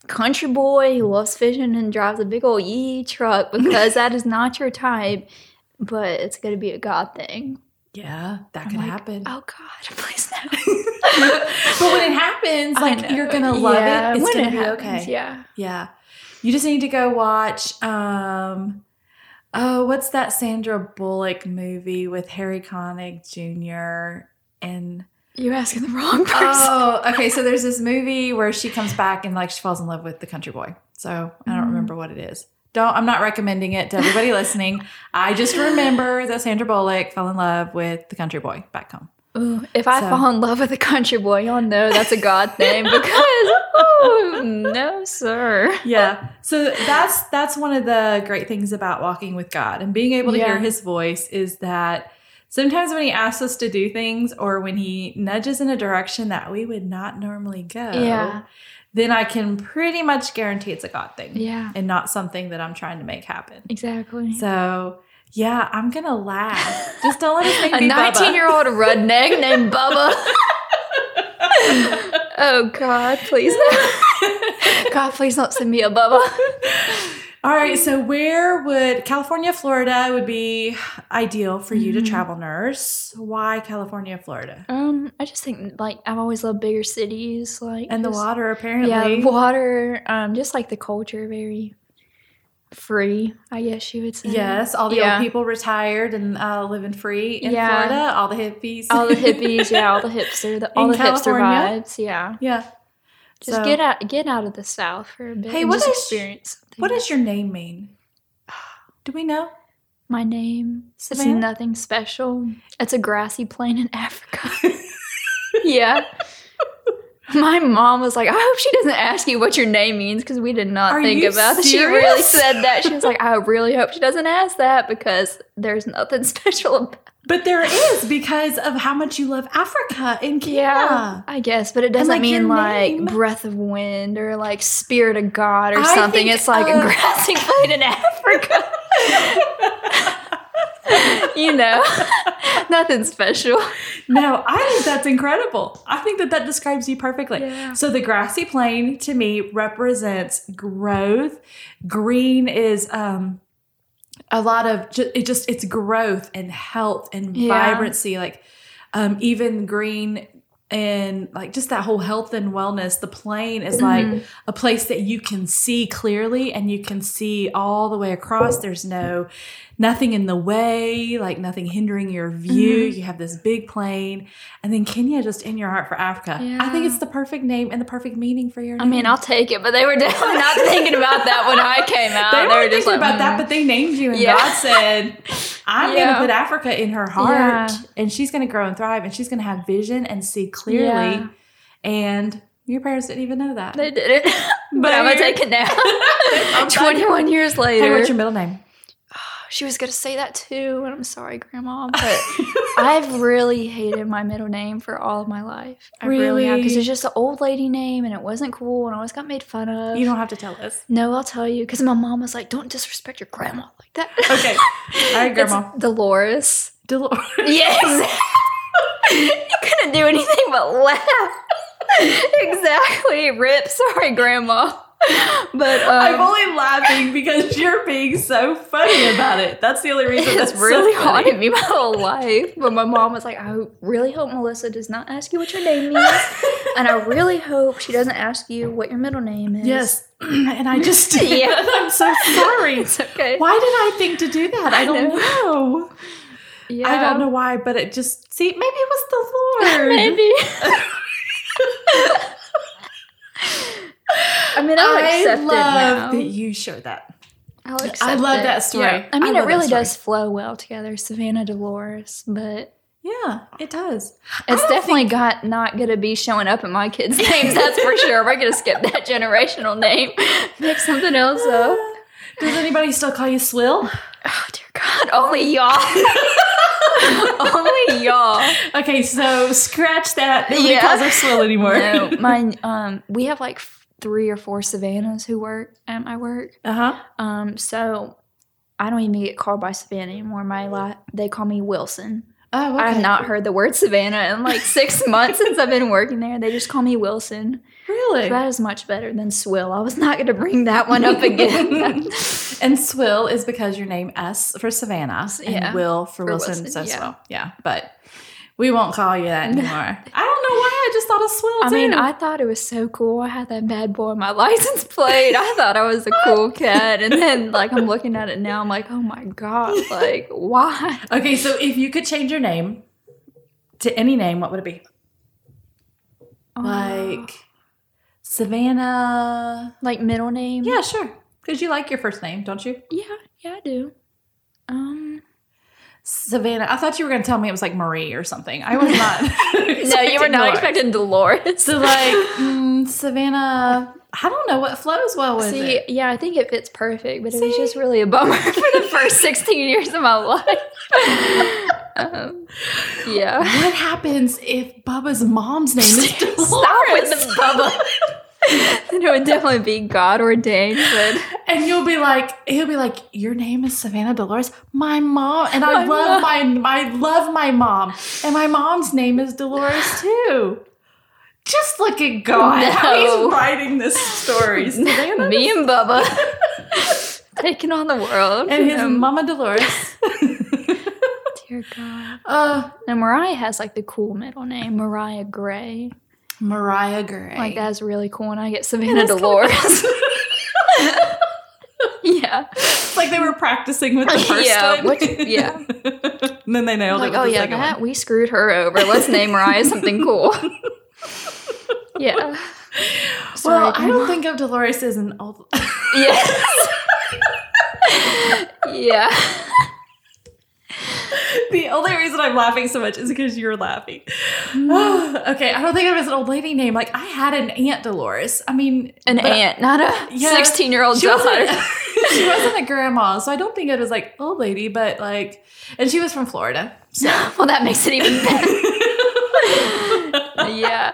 country boy who loves fishing and drives a big old yee truck because that is not your type, but it's gonna be a God thing." Yeah, that I'm could like, happen. Oh God, please no. but when it happens, like you're gonna love Yeah, it. It's when gonna it be happens, okay. Yeah. Yeah. You just need to go watch um oh, what's that Sandra Bullock movie with Harry Connick Jr. and You're asking the wrong person. Oh, okay. So there's this movie where she comes back and like she falls in love with the country boy. So I don't Mm. remember what it is. Don't. I'm not recommending it to everybody listening. I just remember that Sandra Bullock fell in love with the country boy back home. Ooh, if I So- fall in love with a country boy, y'all know that's a God thing because oh no, sir. Yeah. So that's that's one of the great things about walking with God and being able to hear His voice is that sometimes when He asks us to do things or when He nudges in a direction that we would not normally go, Yeah. Then I can pretty much guarantee it's a God thing. Yeah. And not something that I'm trying to make happen. Exactly. So yeah, I'm gonna laugh. Just don't let us make a me 19 year old redneck named Bubba. oh God, please. God, please don't send me a Bubba. All right, so where would California, Florida would be ideal for you to Mhm. travel nurse? Why California, Florida? Um, I just think like I've always loved bigger cities, like And the water apparently. Yeah, water. Um, just like the culture, very free. I guess you would say. Yes, all the Yeah. old people retired and uh, living free in Yeah. Florida. All the hippies. all the hippies. Yeah, all the hipster. The, all In the hipster vibes. Yeah. yeah. Just So- get out, get out of the south for a bit. Hey, what just experience? What does your name mean? Do we know? my name? Savannah? It's nothing special. It's a grassy plain in Africa. yeah. My mom was like, I hope she doesn't ask you what your name means because we did not Are think about that. She really said that. She was like, I really hope she doesn't ask that because there's nothing special about But there is because of how much you love Africa and Kenya. Yeah, I guess, but it doesn't like, mean like name- breath of wind or like spirit of God or I something. think, It's like uh, a grassy plain in Africa. you know, nothing special. No, I think that's incredible. I think that that describes you perfectly. Yeah. So the grassy plain to me represents growth. Green is um a lot of ju- it just it's growth and health and Yeah. vibrancy like um even green and like just that whole health and wellness the plane is like Mhm. a place that you can see clearly and you can see all the way across there's no nothing in the way like nothing hindering your view Mhm. you have this big plane. and then kenya just in your heart for africa i think it's the perfect name and the perfect meaning for your I mean, I'll take it, but they were definitely not thinking about that when I came out. they were weren't just thinking like, about that, "Mm." but they named you, and Yeah. God said, "I'm Yeah. going to put Africa in her heart, Yeah. and she's going to grow and thrive, and she's going to have vision and see clearly." Yeah. And your parents didn't even know that. they did it, but, But I'm gonna take it now. 21 years later. Hey, what's your middle name? She was gonna say that too, and I'm sorry, Grandma, but I've really hated my middle name for all of my life. I really, have because Really? it's just an old lady name, and it wasn't cool, and I always got made fun of. You don't have to tell us. No, I'll tell you, because my mom was like, "Don't disrespect your grandma like that." Okay. All right, It's Grandma. Dolores. Dolores. Yes. you couldn't do anything but laugh. exactly. Rip. Sorry, Grandma. But um, I'm only laughing because you're being so funny about it. That's the only reason. It's that's really so haunted me my whole life. But my mom was like, I really hope Melissa does not ask you what your name means. and I really hope she doesn't ask you what your middle name is. Yes, and I just did. Yeah. I'm so sorry. It's okay. Why did I think to do that? I, I don't know. know. Yeah. I don't know why, but it just see maybe it was the Lord. Maybe. I mean, I'll I accept love it now. that you showed that. I'll accept I love it. that story. Yeah. I mean, I it really does flow well together, Savannah Dolores, but Yeah, it does. it's definitely got not gonna be showing up in my kids' names. That's for sure. We're gonna skip that generational name, make something else up. Does anybody still call you Swill? Oh dear God, only y'all, only y'all. Okay, so scratch that. Nobody Yeah. calls her Swill anymore. No, my um, we have like three or four Savannahs who work at my work. Uh huh. Um, so I don't even get called by Savannah anymore. My they call me Wilson. Oh, okay. I have not heard the word Savannah in like six months since I've been working there. They just call me Wilson. really. That is much better than Swill. I was not going to bring that one up again. and Swill is because your name S for Savannah and Yeah, Will for, for Wilson, Wilson, so yeah. Swill. Yeah, but we won't call you that anymore. I don't know why. I just thought of Swill. I mean. I thought it was so cool. I had that bad boy on my license plate. I thought I was a cool cat. And then, like, I'm looking at it now. I'm like, oh my God. Like, why? Okay, so if you could change your name to any name, what would it be? Like Savannah. like middle name? Yeah, sure. Because you like your first name, don't you? Yeah, yeah, I do. Um, Savannah. I thought you were going to tell me it was like Marie or something. I was not. no, you were not Dolores. expecting Dolores. So, like, mm, Savannah. I don't know what flows well with See, it. yeah, I think it fits perfect, but it was just really a bummer for the first 16 years of my life. um, yeah. What happens if Bubba's mom's name is Dolores? Stop with the Bubba. it would definitely be God ordained, but and you'll be like, he'll be like, your name is Savannah Dolores, my mom, and I My love my, my, love my mom, and my mom's name is Dolores too. Just look at God, how he's writing this story. Savannah me and Bubba taking on the world. and his Um, Mama Dolores. Dear God. uh, And Mariah has like the cool middle name, Mariah Gray. Mariah Gray. Like that's really cool. And I get Savannah Dolores. yeah. It's like they were practicing with the first Yeah, one. which- yeah. and then they nailed Like, it. oh yeah, that one. we screwed her over. Let's name Mariah something cool. yeah. Sorry, Well, I don't think of Dolores as an old. Yes. yeah. the only reason I'm laughing so much is because you're laughing. okay, I don't think it was an old lady name. Like I had an aunt Dolores. I mean, An aunt, not a 16 year old She wasn't, she wasn't a grandma, so I don't think it was like old lady, but like, and she was from Florida. So well, that makes it even better. yeah.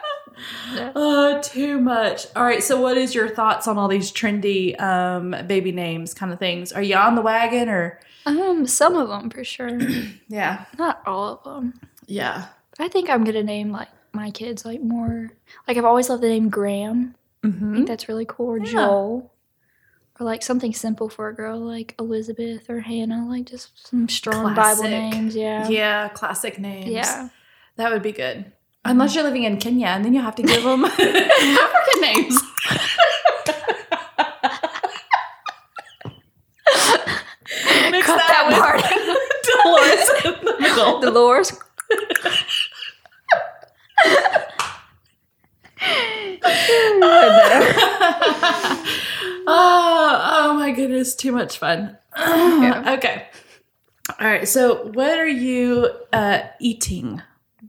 Uh, too much. All right. So, what is your thoughts on all these trendy um, baby names, kind of things? Are you on the wagon or? Um, some of them for sure. Yeah. Not all of them. Yeah. I think I'm gonna name like my kids like more. Like I've always loved the name Graham. I Mm-hmm. think that's really cool. Or Yeah. Joel. Or like something simple for a girl like Elizabeth or Hannah. Like just some strong Bible names. Yeah. Yeah. Classic names. Yeah. That would be good. Unless you're living in Kenya, and then you have to give them African names. Mix Cut that with Dolores in oh, oh my goodness, too much fun. Okay. All right. So, what are you uh, eating?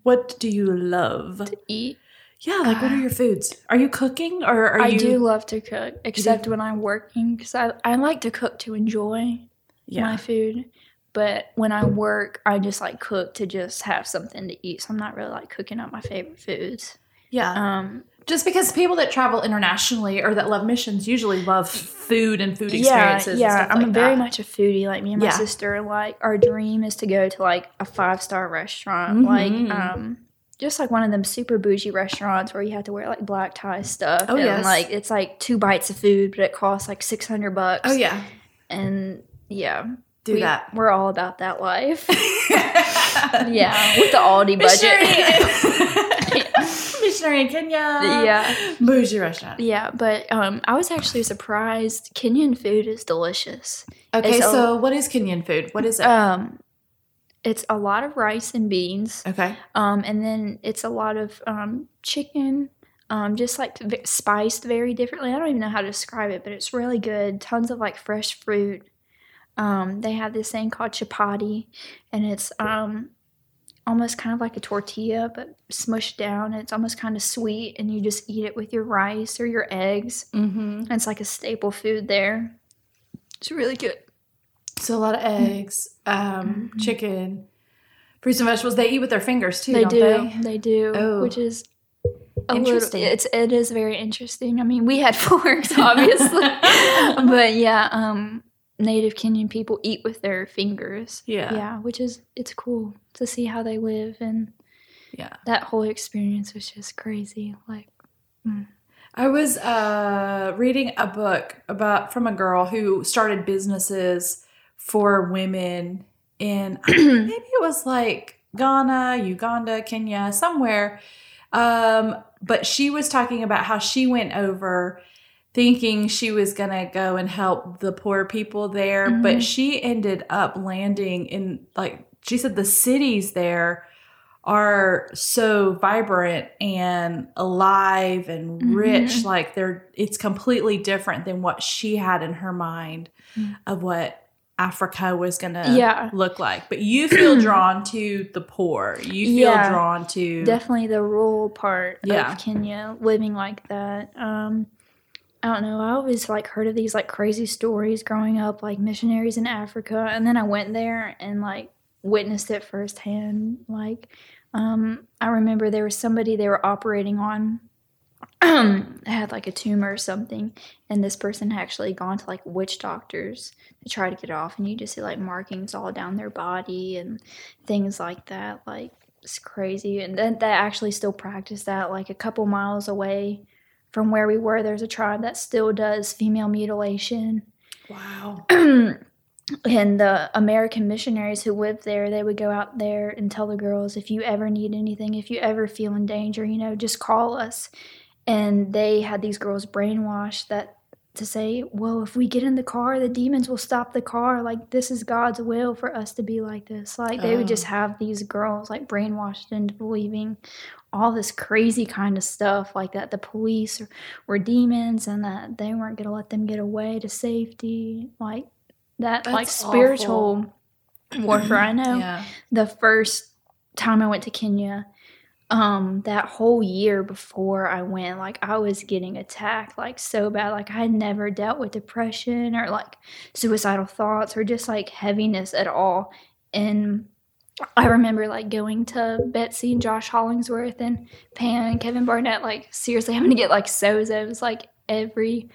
What do you love? To eat. Yeah, like what are your foods? Are you cooking or are I you? I do love to cook, except when I'm working, because I, I like to cook to enjoy Yeah. my food. But when I work, I just like cook to just have something to eat. So I'm not really like cooking up my favorite foods. yeah. Um, Just because people that travel internationally or that love missions usually love food and food experiences. yeah. stuff I'm like very that. much a foodie. Like me and my Yeah. sister, like our dream is to go to like a five star restaurant, like Mhm. um, just like one of them super bougie restaurants where you have to wear like black tie stuff. Oh, and yes. like it's like two bites of food, but it costs like six hundred bucks. Oh yeah, and yeah, do we, that. We're all about that life. yeah, with the Aldi budget. Missionary, in Kenya. yeah, bougie restaurant. yeah, but um, I was actually surprised. Kenyan food is delicious. Okay, It's a- so what is Kenyan food? What is it? Um, it's a lot of rice and beans, okay. um, and then it's a lot of um, chicken. Um, just like v- spiced very differently. I don't even know how to describe it, but it's really good. Tons of like fresh fruit. Um, they have this thing called chapati, and it's um, almost kind of like a tortilla, but smushed down. It's almost kind of sweet, and you just eat it with your rice or your eggs. Mm-hmm. And it's like a staple food there. It's really good. So a lot of eggs, um, Mhm. chicken, fruits and vegetables. They eat with their fingers too, they don't do. they? They, do, Oh. which is Interesting. Little, it's it is very interesting. I mean, we had forks, obviously, but yeah, um, native Kenyan people eat with their fingers. Yeah. yeah, which is it's cool to see how they live, and Yeah. that whole experience was just crazy. Like, I was uh, reading a book about from a girl who started businesses for women in maybe it was like Ghana, Uganda, Kenya, somewhere. Um, but she was talking about how she went over thinking she was going to go and help the poor people there, but Mhm. she ended up landing in like she said the cities there are so vibrant and alive and Mhm. rich like they're it's completely different than what she had in her mind Mm. of what Africa was going to Yeah. look like. But you feel drawn to the poor. You feel Yeah. drawn to definitely the rural part Yeah. of Kenya, living like that. Um, I don't know. I always like heard of these like crazy stories growing up, like missionaries in Africa, and then I went there and like witnessed it firsthand. Like, um, I remember there was somebody they were operating on, had like a tumor or something, and this person had actually gone to like witch doctors to try to get it off, and you just see like markings all down their body and things like that. Like it's crazy, and then they actually still practice that. Like a couple miles away from where we were, there's a tribe that still does female mutilation. Wow. and the American missionaries who lived there, they would go out there and tell the girls, if you ever need anything, if you ever feel in danger, you know, just call us. And they had these girls brainwashed that to say, well, if we get in the car, the demons will stop the car. Like, this is God's will for us to be like this. Like, they would just Oh. have these girls like brainwashed into believing all this crazy kind of stuff, like that the police were demons and that they weren't going to let them get away to safety. Like, that, like, That's spiritual warfare. I know Yeah. the first time I went to Kenya, um, that whole year before I went, like I was getting attacked like so bad. Like I had never dealt with depression or like suicidal thoughts or just like heaviness at all. And I remember like going to Betsy and Josh Hollingsworth and Pam and Kevin Barnett, like seriously having to get like sozos like every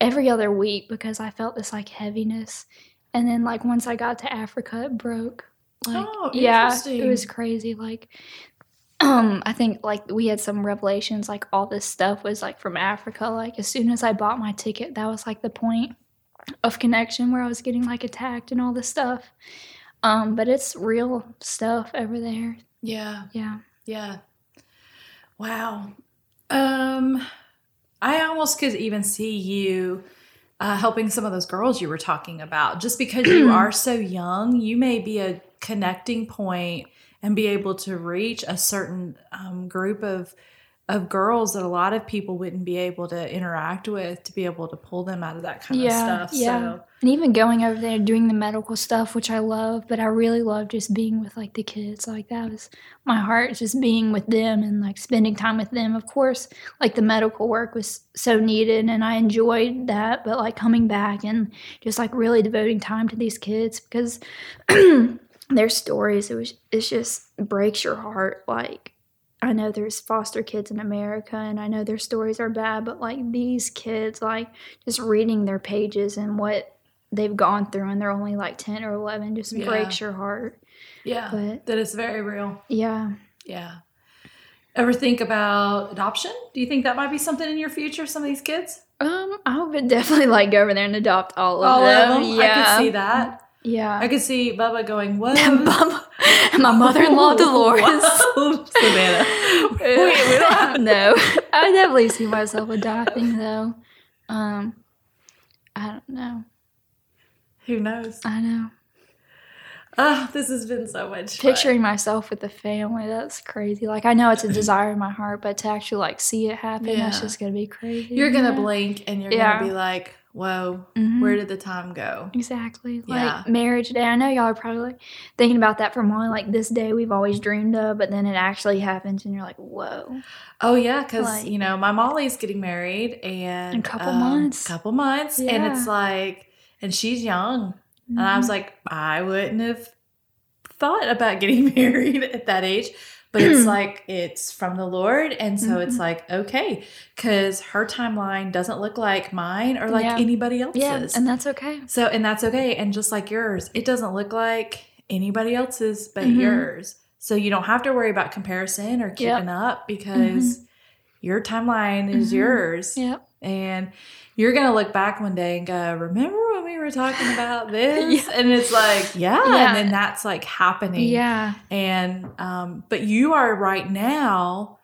every other week because I felt this like heaviness. And then like once I got to Africa, it broke. Like Oh, yeah, it was crazy. Like um I think like we had some revelations like all this stuff was like from Africa. Like as soon as I bought my ticket, that was like the point of connection where I was getting like attacked and all this stuff. Um but it's real stuff over there. Yeah. Yeah. Yeah. Wow. Um, I almost could even see you uh, helping some of those girls you were talking about. Just because you are so young, you may be a connecting point and be able to reach a certain um, group of of girls that a lot of people wouldn't be able to interact with to be able to pull them out of that kind Yeah, of stuff. yeah. So And even going over there doing the medical stuff, which I love, but I really love just being with like the kids. Like that was my heart, just being with them and like spending time with them. Of course, like the medical work was so needed and I enjoyed that, but like coming back and just like really devoting time to these kids because their stories, it was it just breaks your heart. Like I know there's foster kids in America and I know their stories are bad, but like these kids, like just reading their pages and what they've gone through and they're only like 10 or 11 just Yeah. breaks your heart. yeah, But that is very real. yeah. Yeah. Ever think about adoption? Do you think that might be something in your future? Some of these kids? Um, I would definitely like go over there and adopt all of All them. of them? Yeah. I could see that. Yeah. I could see Bubba going, "Whoa, Bubba- and my mother-in-law Dolores. Savannah. wait, we don't have no. I definitely see myself adopting though. Um, I don't know. Who knows? I know. Ah, this has been so much fun. Picturing myself with the family, that's crazy. Like I know it's a desire in my heart, but to actually like see it happen, that's Yeah. just gonna be crazy. You're gonna Yeah. blink and you're Yeah. gonna be like, "Whoa, Mhm. where did the time go?" Exactly. Like Yeah. marriage day. I know y'all are probably like, thinking about that from only like this day we've always dreamed of, but then it actually happens and you're like, whoa. Oh yeah, because Like- you know my Molly's getting married and a couple um, months. Couple months, and it's like, and she's young, and I was like, I wouldn't have thought about getting married at that age. But it's like it's from the Lord, and so it's Mhm. like okay, because her timeline doesn't look like mine or like Yeah. anybody else's. yeah, and that's okay. So, and that's okay. And just like yours, it doesn't look like anybody else's but Mhm. yours. So you don't have to worry about comparison or keeping up because your timeline is Mhm. yours. Yep. And you're going to look back one day and go, remember when we were talking about this? And it's like, yeah. Yeah. And then that's like happening. Yeah. And, um, but you are right now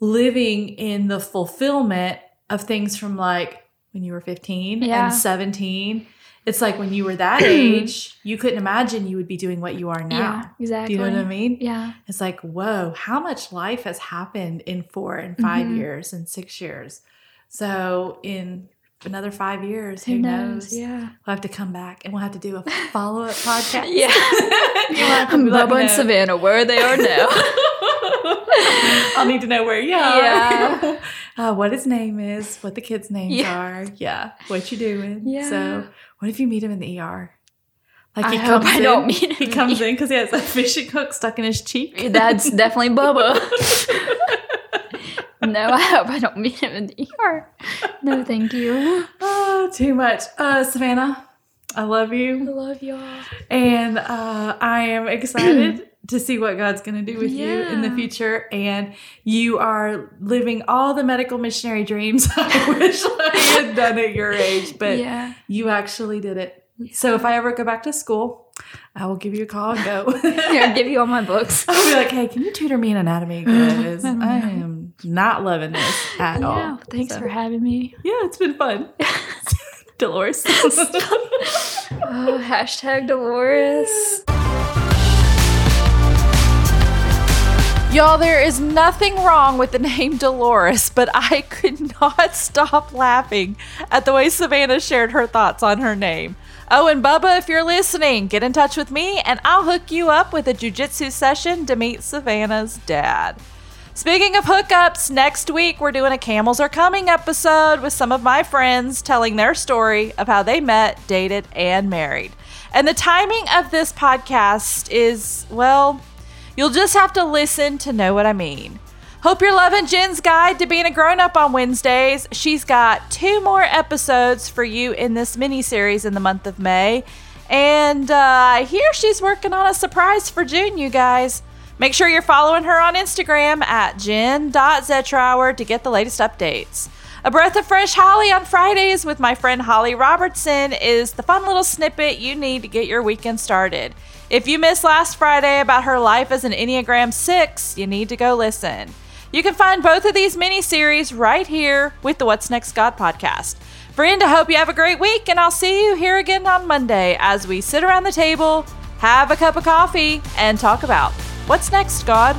living in the fulfillment of things from like when you were 15 Yeah. and 17. It's like when you were that age, you couldn't imagine you would be doing what you are now. Yeah. Exactly. Do you know what I mean? Yeah. It's like, whoa, how much life has happened in four and 5 Mhm. years and six years. So in another five years, Who, who, knows? knows? Yeah. We'll have to come back and we'll have to do a follow up podcast. Yeah. You'll have to let me Bubba and. Savannah, where they are now. I'll need to know where you are. Yeah. uh, what his name is, what the kids' names Yeah. are. Yeah. What you doing. Yeah. So what if you meet him in the ER? Like I hope I in, don't meet him He comes in because he has a fishing hook stuck in his cheek. That's definitely Bubba. no, I hope I don't meet him in the ER. No, thank you. Oh, too much. Uh, Savannah, I love you. I love y'all. And uh, I am excited to see what God's going to do with you in the future. And you are living all the medical missionary dreams I wish I had done at your age, but yeah. you actually did it. So if I ever go back to school, I will give you a call and go. I'll give you all my books. I'll be like, hey, can you tutor me in anatomy? Because I am not loving this at all. Thanks So, for having me. Yeah, it's been fun. Dolores. Oh, hashtag Dolores. Y'all, there is nothing wrong with the name Dolores, but I could not stop laughing at the way Savannah shared her thoughts on her name. Oh, and Bubba, if you're listening, get in touch with me and I'll hook you up with a jujitsu session to meet Savannah's dad. Speaking of hookups, next week we're doing a Camels Are Coming episode with some of my friends telling their story of how they met, dated, and married. And the timing of this podcast is, well, you'll just have to listen to know what I mean. Hope you're loving Jen's guide to being a grown up on Wednesdays. She's got two more episodes for you in this mini series in the month of May. And uh, hear she's working on a surprise for June, you guys. Make sure you're following her on Instagram at jen.zetrower to get the latest updates. A Breath of Fresh Holly on Fridays with my friend Holly Robertson is the fun little snippet you need to get your weekend started. If you missed last Friday about her life as an Enneagram 6, you need to go listen. You can find both of these mini series right here with the What's Next God podcast. Friend, I hope you have a great week, and I'll see you here again on Monday as we sit around the table, have a cup of coffee, and talk about what's next, God.